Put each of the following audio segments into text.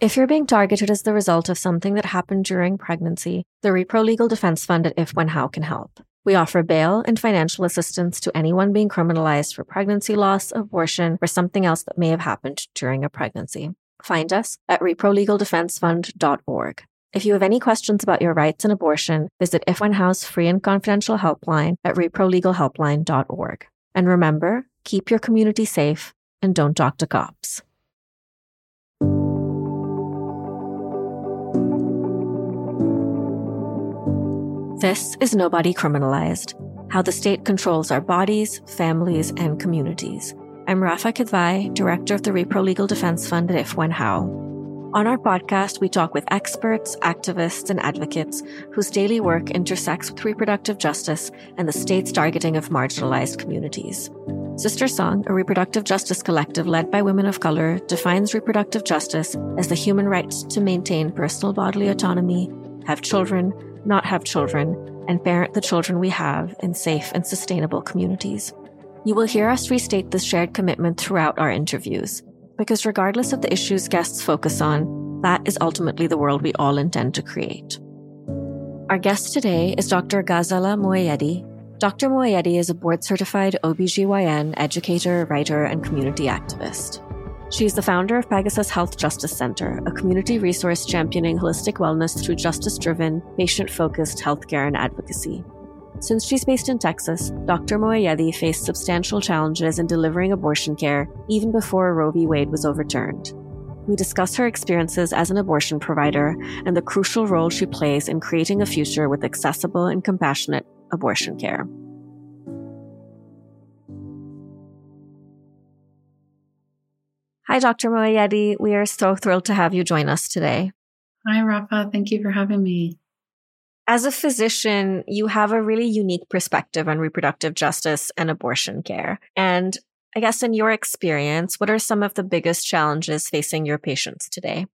If you're being targeted as the result of something that happened during pregnancy, the Repro Legal Defense Fund at If When How can help. We offer bail and financial assistance to anyone being criminalized for pregnancy loss, abortion, or something else that may have happened during a pregnancy. Find us at reprolegaldefensefund.org. If you have any questions about your rights and abortion, visit If When How's free and confidential helpline at reprolegalhelpline.org. And remember, keep your community safe and don't talk to cops. This is Nobody Criminalized How the State Controls Our Bodies, Families, and Communities. I'm Rafa Kidvai, Director of the Repro Legal Defense Fund at If When How. On our podcast, we talk with experts, activists, and advocates whose daily work intersects with reproductive justice and the state's targeting of marginalized communities. Sister Song, a reproductive justice collective led by women of color, defines reproductive justice as the human right to maintain personal bodily autonomy, have children, not have children, and parent the children we have in safe and sustainable communities. You will hear us restate this shared commitment throughout our interviews, because regardless of the issues guests focus on, that is ultimately the world we all intend to create. Our guest today is Dr. Ghazaleh Moayedi. Dr. Moayedi is a board certified OBGYN educator, writer, and community activist. She is the founder of Pegasus Health Justice Center, a community resource championing holistic wellness through justice driven, patient focused healthcare and advocacy. Since she's based in Texas, Dr. Moayedi faced substantial challenges in delivering abortion care even before Roe v. Wade was overturned. We discuss her experiences as an abortion provider and the crucial role she plays in creating a future with accessible and compassionate abortion care. Hi, Dr. Moayedi. We are so thrilled to have you join us today. Hi, Rafa. Thank you for having me. As a physician, you have a really unique perspective on reproductive justice and abortion care. And I guess, in your experience, what are some of the biggest challenges facing your patients today?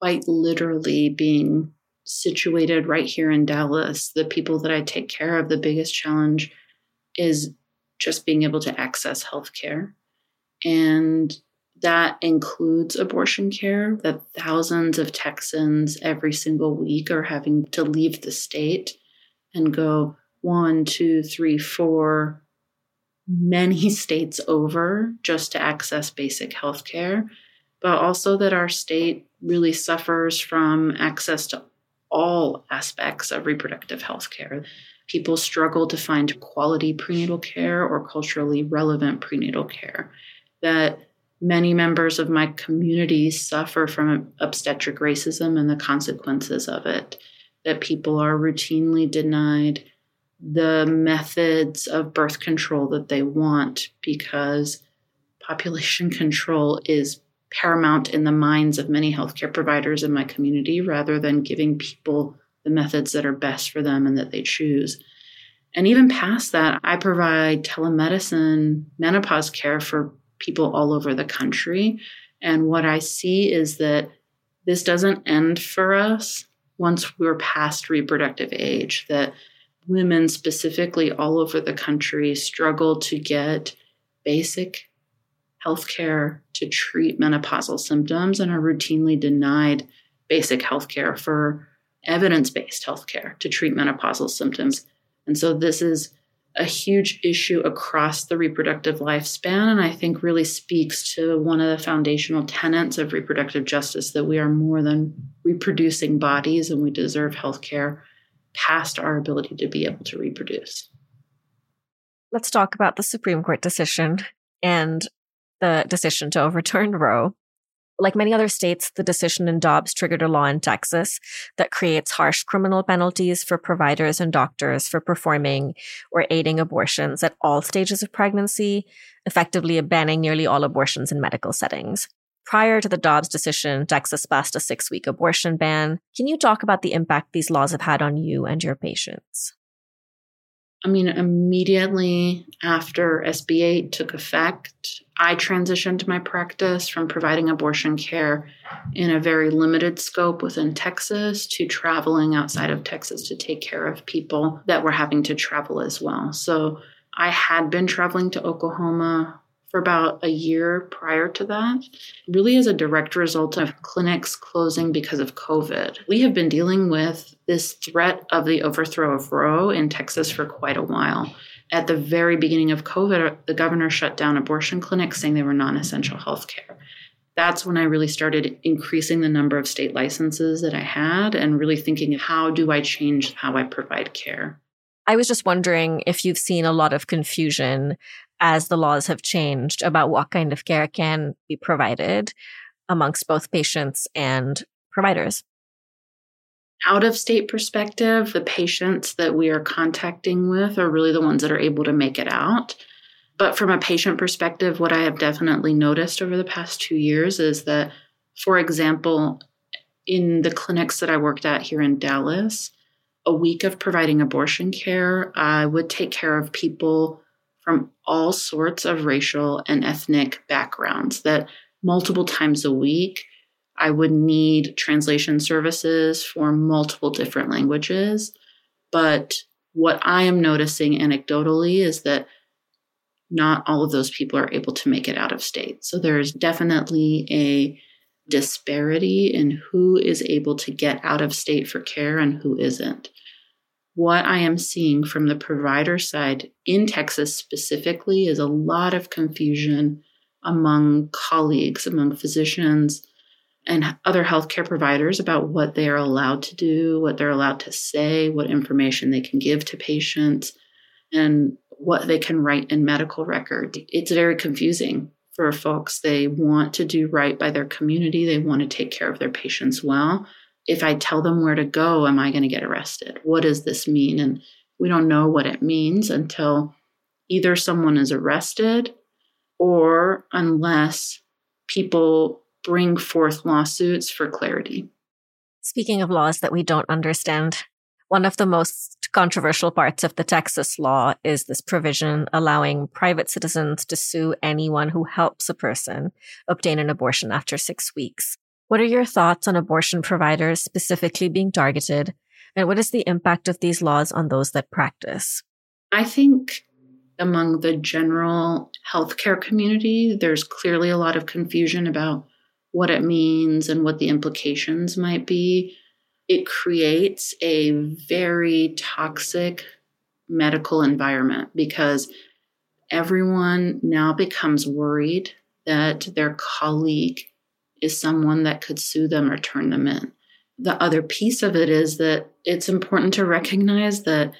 Quite literally being situated right here in Dallas, the people that I take care of, the biggest challenge is just being able to access healthcare. And that includes abortion care, that thousands of Texans every single week are having to leave the state and go one, two, three, four, many states over just to access basic health care. But also that our state really suffers from access to all aspects of reproductive health care. People struggle to find quality prenatal care or culturally relevant prenatal care. That many members of my community suffer from obstetric racism and the consequences of it, that people are routinely denied the methods of birth control that they want because population control is paramount in the minds of many healthcare providers in my community rather than giving people the methods that are best for them and that they choose. And even past that, I provide telemedicine menopause care for people all over the country. And what I see is that this doesn't end for us once we're past reproductive age, that women specifically all over the country struggle to get basic health care to treat menopausal symptoms and are routinely denied basic health care for evidence based health care to treat menopausal symptoms. And so this is a huge issue across the reproductive lifespan, and I think really speaks to one of the foundational tenets of reproductive justice that we are more than reproducing bodies and we deserve health care past our ability to be able to reproduce. Let's talk about the Supreme Court decision and the decision to overturn Roe. Like many other states, the decision in Dobbs triggered a law in Texas that creates harsh criminal penalties for providers and doctors for performing or aiding abortions at all stages of pregnancy, effectively banning nearly all abortions in medical settings. Prior to the Dobbs decision, Texas passed a six week abortion ban. Can you talk about the impact these laws have had on you and your patients? I mean, immediately after SB 8 took effect, I transitioned my practice from providing abortion care in a very limited scope within Texas to traveling outside of Texas to take care of people that were having to travel as well. So I had been traveling to Oklahoma for about a year prior to that, really as a direct result of clinics closing because of COVID. We have been dealing with this threat of the overthrow of Roe in Texas for quite a while. At the very beginning of COVID, uh, the governor shut down abortion clinics saying they were non essential health care. That's when I really started increasing the number of state licenses that I had and really thinking, how do I change how I provide care? I was just wondering if you've seen a lot of confusion as the laws have changed about what kind of care can be provided amongst both patients and providers. Out of state perspective, the patients that we are contacting with are really the ones that are able to make it out. But from a patient perspective, what I have definitely noticed over the past two years is that, for example, in the clinics that I worked at here in Dallas, a week of providing abortion care, I would take care of people from all sorts of racial and ethnic backgrounds that multiple times a week I would need translation services for multiple different languages. But what I am noticing anecdotally is that not all of those people are able to make it out of state. So there's definitely a disparity in who is able to get out of state for care and who isn't what I am seeing from the provider side in Texas specifically is a lot of confusion among colleagues, among physicians, and other healthcare providers about what they are allowed to do, what they're allowed to say, what information they can give to patients, and what they can write in medical record. It's very confusing for folks. They want to do right by their community, they want to take care of their patients well if I tell them where to go, am I going to get arrested? What does this mean? And we don't know what it means until either someone is arrested or unless people bring forth lawsuits for clarity. Speaking of laws that we don't understand, one of the most controversial parts of the Texas law is this provision allowing private citizens to sue anyone who helps a person obtain an abortion after six weeks. What are your thoughts on abortion providers specifically being targeted? And what is the impact of these laws on those that practice? I think among the general healthcare community, there's clearly a lot of confusion about what it means and what the implications might be. It creates a very toxic medical environment because everyone now becomes worried that their colleague is someone that could sue them or turn them in. The other piece of it is that it's important to recognize that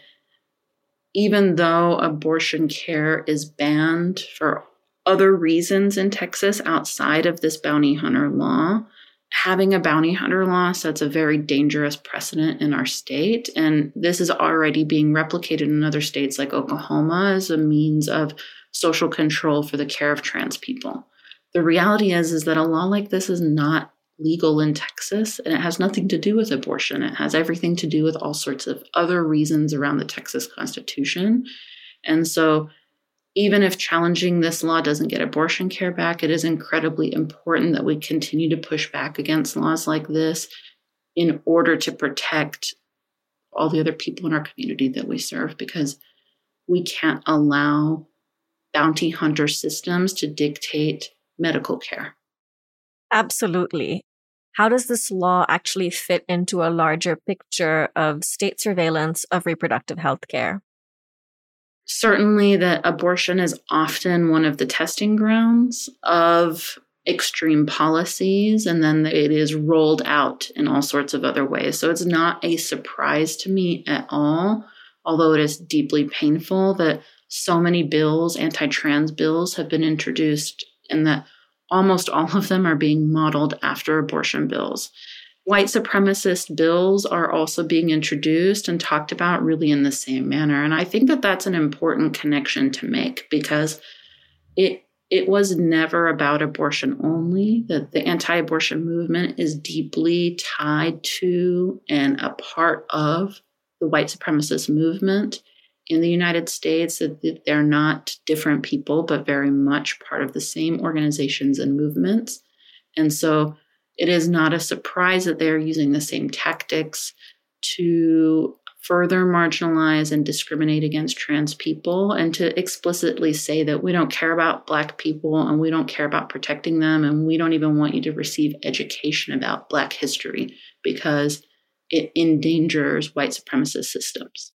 even though abortion care is banned for other reasons in Texas outside of this bounty hunter law, having a bounty hunter law sets a very dangerous precedent in our state. And this is already being replicated in other states like Oklahoma as a means of social control for the care of trans people the reality is is that a law like this is not legal in Texas and it has nothing to do with abortion. It has everything to do with all sorts of other reasons around the Texas Constitution. And so even if challenging this law doesn't get abortion care back, it is incredibly important that we continue to push back against laws like this in order to protect all the other people in our community that we serve because we can't allow bounty hunter systems to dictate medical care. Absolutely. How does this law actually fit into a larger picture of state surveillance of reproductive health care? Certainly, that abortion is often one of the testing grounds of extreme policies, and then it is rolled out in all sorts of other ways. So it's not a surprise to me at all, although it is deeply painful that so many bills, anti trans bills, have been introduced and that almost all of them are being modeled after abortion bills. White supremacist bills are also being introduced and talked about really in the same manner. And I think that that's an important connection to make because it it was never about abortion only that the anti-abortion movement is deeply tied to and a part of the white supremacist movement in the United States that they're not different people, but very much part of the same organizations and movements. And so it is not a surprise that they are using the same tactics to further marginalize and discriminate against trans people and to explicitly say that we don't care about black people and we don't care about protecting them and we don't even want you to receive education about black history because it endangers white supremacist systems.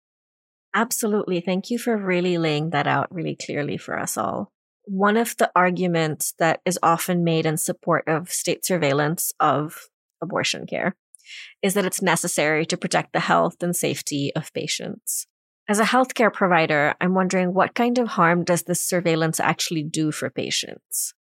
Absolutely. Thank you for really laying that out really clearly for us all. One of the arguments that is often made in support of state surveillance of abortion care is that it's necessary to protect the health and safety of patients. As a healthcare provider, I'm wondering what kind of harm does this surveillance actually do for patients?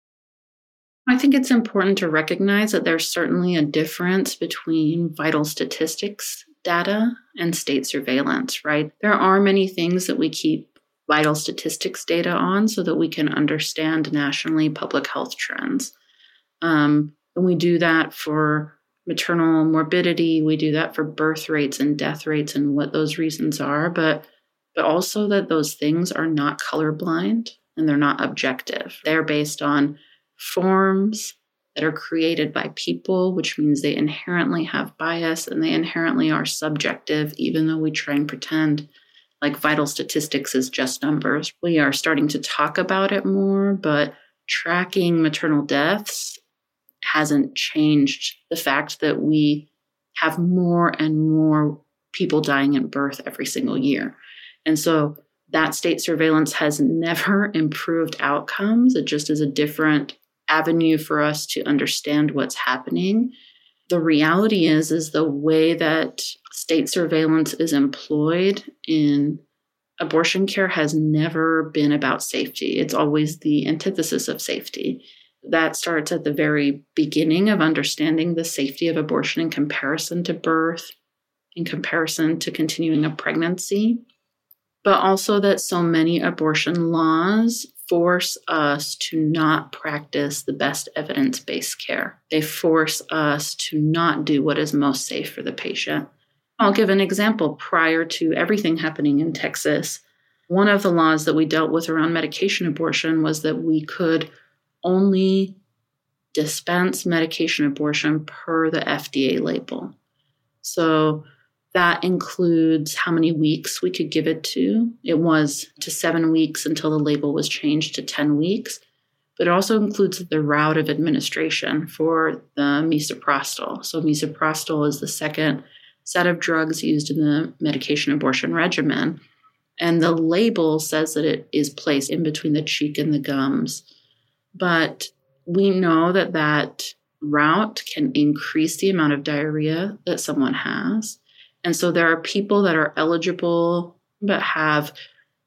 I think it's important to recognize that there's certainly a difference between vital statistics data and state surveillance, right? There are many things that we keep vital statistics data on so that we can understand nationally public health trends. Um, and we do that for maternal morbidity, we do that for birth rates and death rates and what those reasons are, but but also that those things are not colorblind and they're not objective. They're based on forms that are created by people, which means they inherently have bias and they inherently are subjective, even though we try and pretend like vital statistics is just numbers. We are starting to talk about it more, but tracking maternal deaths hasn't changed the fact that we have more and more people dying at birth every single year. And so that state surveillance has never improved outcomes. It just is a different avenue for us to understand what's happening. The reality is is the way that state surveillance is employed in abortion care has never been about safety. It's always the antithesis of safety that starts at the very beginning of understanding the safety of abortion in comparison to birth, in comparison to continuing a pregnancy, but also that so many abortion laws force us to not practice the best evidence based care. They force us to not do what is most safe for the patient. I'll give an example. Prior to everything happening in Texas, one of the laws that we dealt with around medication abortion was that we could only dispense medication abortion per the FDA label. So that includes how many weeks we could give it to. It was to seven weeks until the label was changed to 10 weeks. But it also includes the route of administration for the misoprostol. So, misoprostol is the second set of drugs used in the medication abortion regimen. And the label says that it is placed in between the cheek and the gums. But we know that that route can increase the amount of diarrhea that someone has. And so there are people that are eligible but have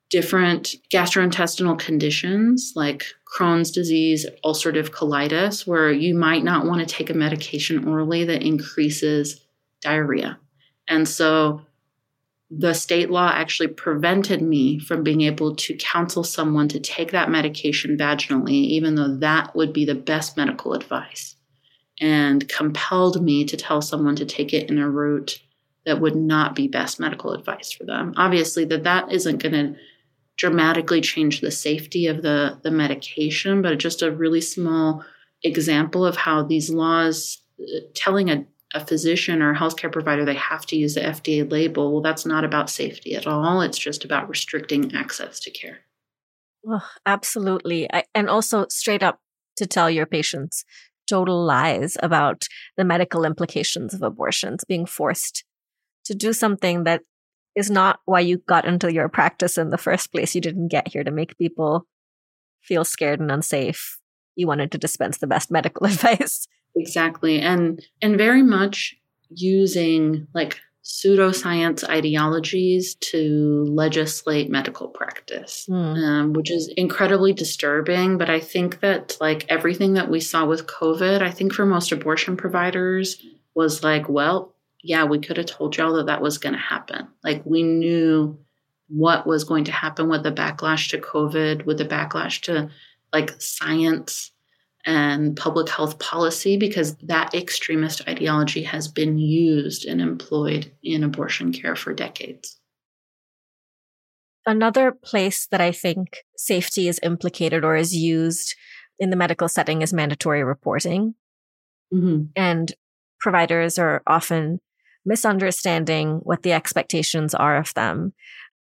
different gastrointestinal conditions like Crohn's disease, ulcerative colitis, where you might not want to take a medication orally that increases diarrhea. And so the state law actually prevented me from being able to counsel someone to take that medication vaginally, even though that would be the best medical advice, and compelled me to tell someone to take it in a route that would not be best medical advice for them. Obviously, that that isn't going to dramatically change the safety of the the medication, but just a really small example of how these laws uh, telling a a physician or a healthcare provider, they have to use the FDA label. Well, that's not about safety at all. It's just about restricting access to care. Well, absolutely. I, and also straight up to tell your patients total lies about the medical implications of abortions, being forced to do something that is not why you got into your practice in the first place. You didn't get here to make people feel scared and unsafe. You wanted to dispense the best medical advice. Exactly. And and very much using like pseudoscience ideologies to legislate medical practice, mm. um, which is incredibly disturbing. But I think that, like everything that we saw with COVID, I think for most abortion providers was like, well, yeah, we could have told y'all that that was going to happen. Like we knew what was going to happen with the backlash to COVID, with the backlash to like science and public health policy because that extremist ideology has been used and employed in abortion care for decades. Another place that I think safety is implicated or is used in the medical setting is mandatory reporting. Mm-hmm. And providers are often misunderstanding what the expectations are of them.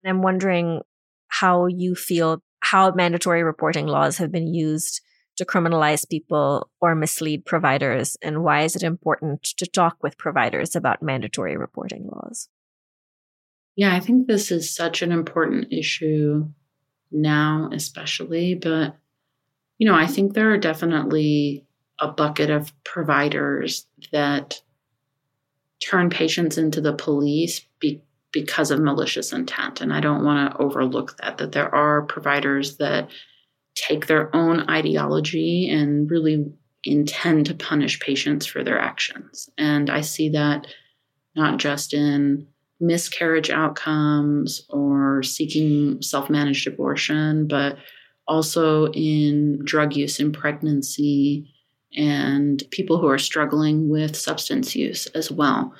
And I'm wondering how you feel how mandatory reporting laws have been used to criminalize people or mislead providers, and why is it important to talk with providers about mandatory reporting laws? Yeah, I think this is such an important issue now, especially. But, you know, I think there are definitely a bucket of providers that turn patients into the police be- because of malicious intent. And I don't want to overlook that, that there are providers that take their own ideology and really intend to punish patients for their actions. And I see that not just in miscarriage outcomes or seeking self managed abortion, but also in drug use in pregnancy and people who are struggling with substance use as well.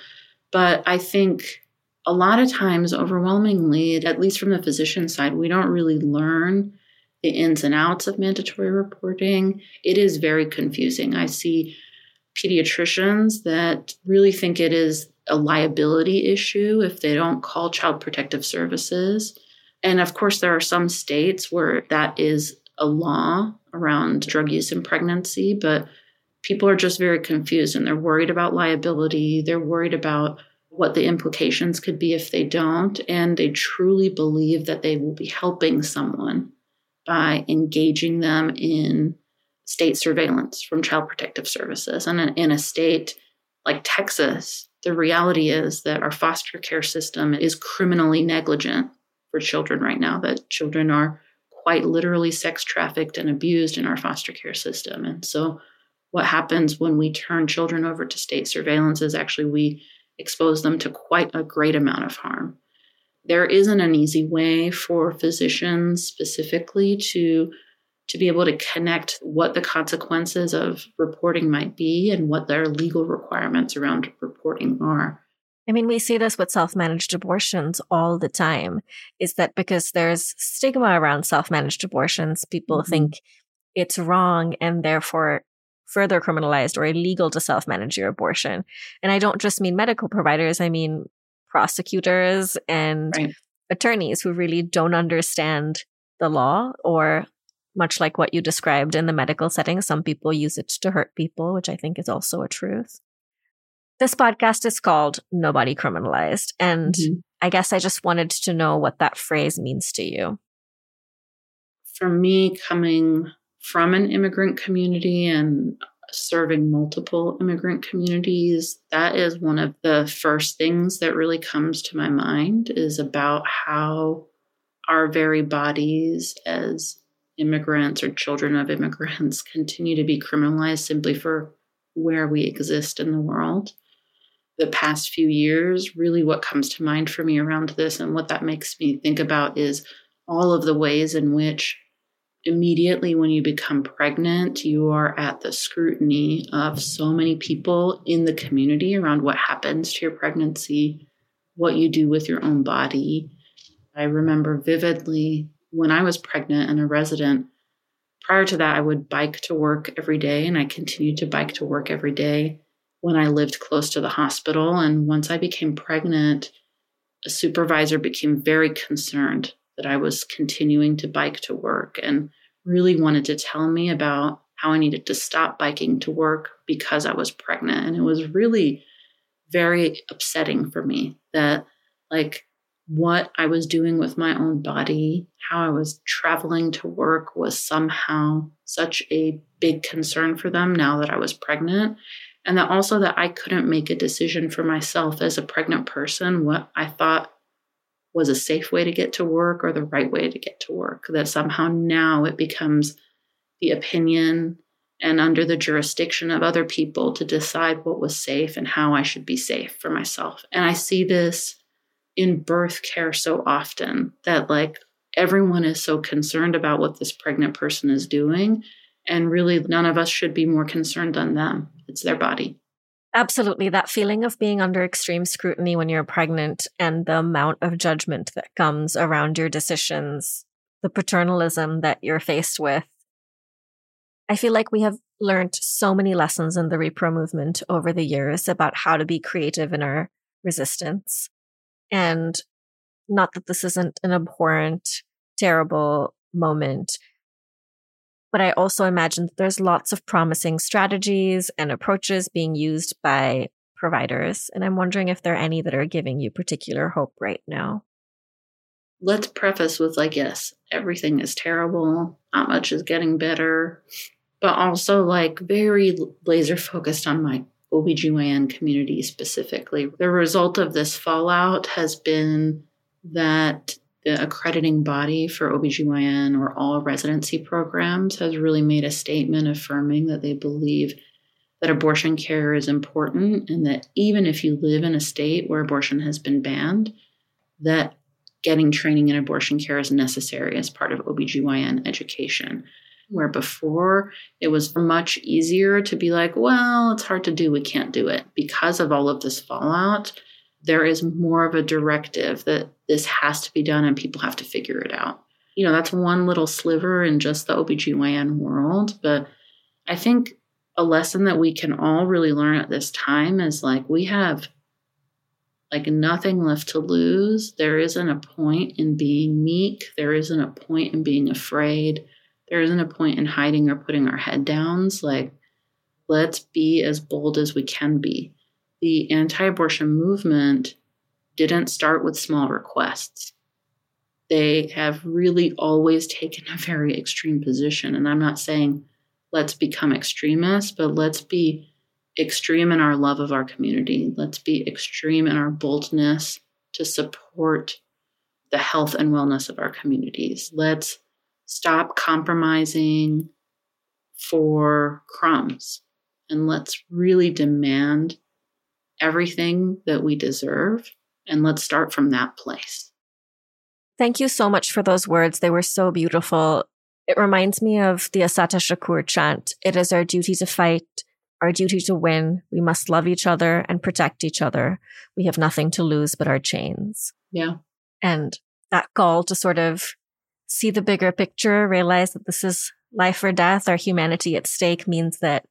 But I think a lot of times, overwhelmingly, at least from the physician side, we don't really learn the ins and outs of mandatory reporting. It is very confusing. I see pediatricians that really think it is a liability issue if they don't call child protective services. And of course, there are some states where that is a law around drug use in pregnancy, but people are just very confused and they're worried about liability. They're worried about what the implications could be if they don't. And they truly believe that they will be helping someone by engaging them in state surveillance from Child Protective Services. And in a state like Texas, the reality is that our foster care system is criminally negligent for children right now, that children are quite literally sex trafficked and abused in our foster care system. And so, what happens when we turn children over to state surveillance is actually we expose them to quite a great amount of harm. There isn't an easy way for physicians specifically to to be able to connect what the consequences of reporting might be and what their legal requirements around reporting are. I mean, we see this with self managed abortions all the time. Is that because there's stigma around self managed abortions? People mm-hmm. think it's wrong and therefore further criminalized or illegal to self manage your abortion. And I don't just mean medical providers, I mean prosecutors and right. attorneys who really don't understand the law or much like what you described in the medical setting, some people use it to hurt people, which I think is also a truth. This podcast is called Nobody Criminalized. And mm-hmm. I guess I just wanted to know what that phrase means to you. For me, coming from an immigrant community and serving multiple immigrant communities, that is one of the first things that really comes to my mind is about how our very bodies as immigrants or children of immigrants continue to be criminalized simply for where we exist in the world. The past few years, really what comes to mind for me around this and what that makes me think about is all of the ways in which immediately when you become pregnant, you are at the scrutiny of so many people in the community around what happens to your pregnancy, what you do with your own body. I remember vividly when I was pregnant and a resident, prior to that, I would bike to work every day, and I continued to bike to work every day when I lived close to the hospital. And once I became pregnant, a supervisor became very concerned that I was continuing to bike to work and really wanted to tell me about how I needed to stop biking to work because I was pregnant. And it was really very upsetting for me that, like, what I was doing with my own body, how I was traveling to work was somehow such a big concern for them now that I was pregnant. And that also that I couldn't make a decision for myself as a pregnant person what I thought was a safe way to get to work or the right way to get to work. That somehow now it becomes the opinion and under the jurisdiction of other people to decide what was safe and how I should be safe for myself. And I see this in birth care so often that like everyone is so concerned about what this pregnant person is doing and really none of us should be more concerned than them it's their body absolutely that feeling of being under extreme scrutiny when you're pregnant and the amount of judgment that comes around your decisions the paternalism that you're faced with i feel like we have learned so many lessons in the repro movement over the years about how to be creative in our resistance. And not that this isn't an abhorrent, terrible moment, but I also imagine that there's lots of promising strategies and approaches being used by providers. And I'm wondering if there are any that are giving you particular hope right now. Let's preface with like, yes, everything is terrible, not much is getting better, but also like very laser focused on my OBGYN community specifically. The result of this fallout has been that the accrediting body for OBGYN or all residency programs has really made a statement affirming that they believe that abortion care is important and that even if you live in a state where abortion has been banned, that getting training in abortion care is necessary as part of OBGYN education. Where before it was much easier to be like, well, it's hard to do, we can't do it. Because of all of this fallout, there is more of a directive that this has to be done and people have to figure it out. You know, that's one little sliver in just the OBGYN world. But I think a lesson that we can all really learn at this time is like we have like nothing left to lose. There isn't a point in being meek. There isn't a point in being afraid. There isn't a point in hiding or putting our head downs. Like, let's be as bold as we can be the anti abortion movement didn't start with small requests. They have really always taken a very extreme position. And I'm not saying let's become extremists, but let's be extreme in our love of our community. Let's be extreme in our boldness to support the health and wellness of our communities. Let's stop compromising for crumbs and let's really demand everything that we deserve. And let's start from that place. Thank you so much for those words. They were so beautiful. It reminds me of the Assata Shakur chant It is our duty to fight, our duty to win. We must love each other and protect each other. We have nothing to lose but our chains. Yeah. And that call to sort of see the bigger picture, realize that this is life or death, our humanity at stake means that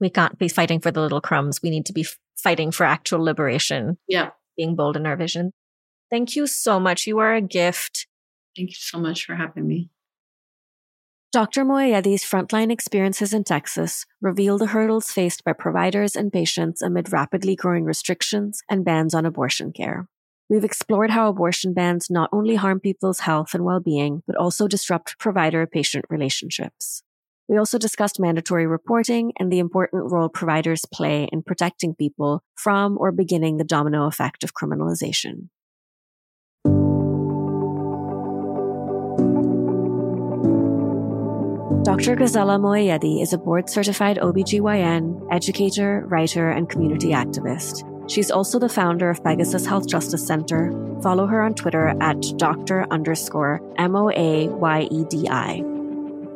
we can't be fighting for the little crumbs. We need to be fighting for actual liberation. Yeah. Being bold in our vision. Thank you so much. You are a gift. Thank you so much for having me. Dr. Moayedi's frontline experiences in Texas reveal the hurdles faced by providers and patients amid rapidly growing restrictions and bans on abortion care. We've explored how abortion bans not only harm people's health and well being, but also disrupt provider patient relationships. We also discussed mandatory reporting and the important role providers play in protecting people from or beginning the domino effect of criminalization. Dr. Ghazaleh Moayedi is a board certified OBGYN, educator, writer, and community activist. She's also the founder of Pegasus Health Justice Center. Follow her on Twitter at Dr. underscore M O A Y E D I.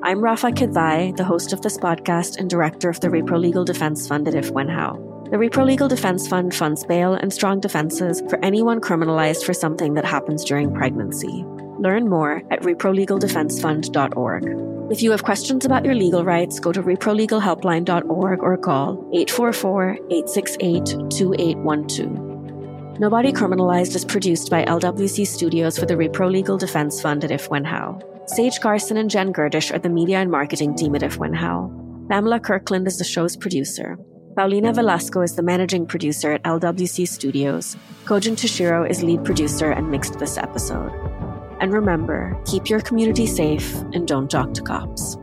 I'm Rafa Kidvai, the host of this podcast and director of the Repro Legal Defense Fund at If When How. The Repro Legal Defense Fund funds bail and strong defenses for anyone criminalized for something that happens during pregnancy. Learn more at reprolegaldefensefund.org. If you have questions about your legal rights, go to reprolegalhelpline.org or call 844 868 2812. Nobody Criminalized is produced by LWC Studios for the Repro Legal Defense Fund at If When How. Sage Carson and Jen Gerdish are the media and marketing team at If When How. Pamela Kirkland is the show's producer. Paulina Velasco is the managing producer at LWC Studios. Kojin Tashiro is lead producer and mixed this episode. And remember, keep your community safe and don't talk to cops.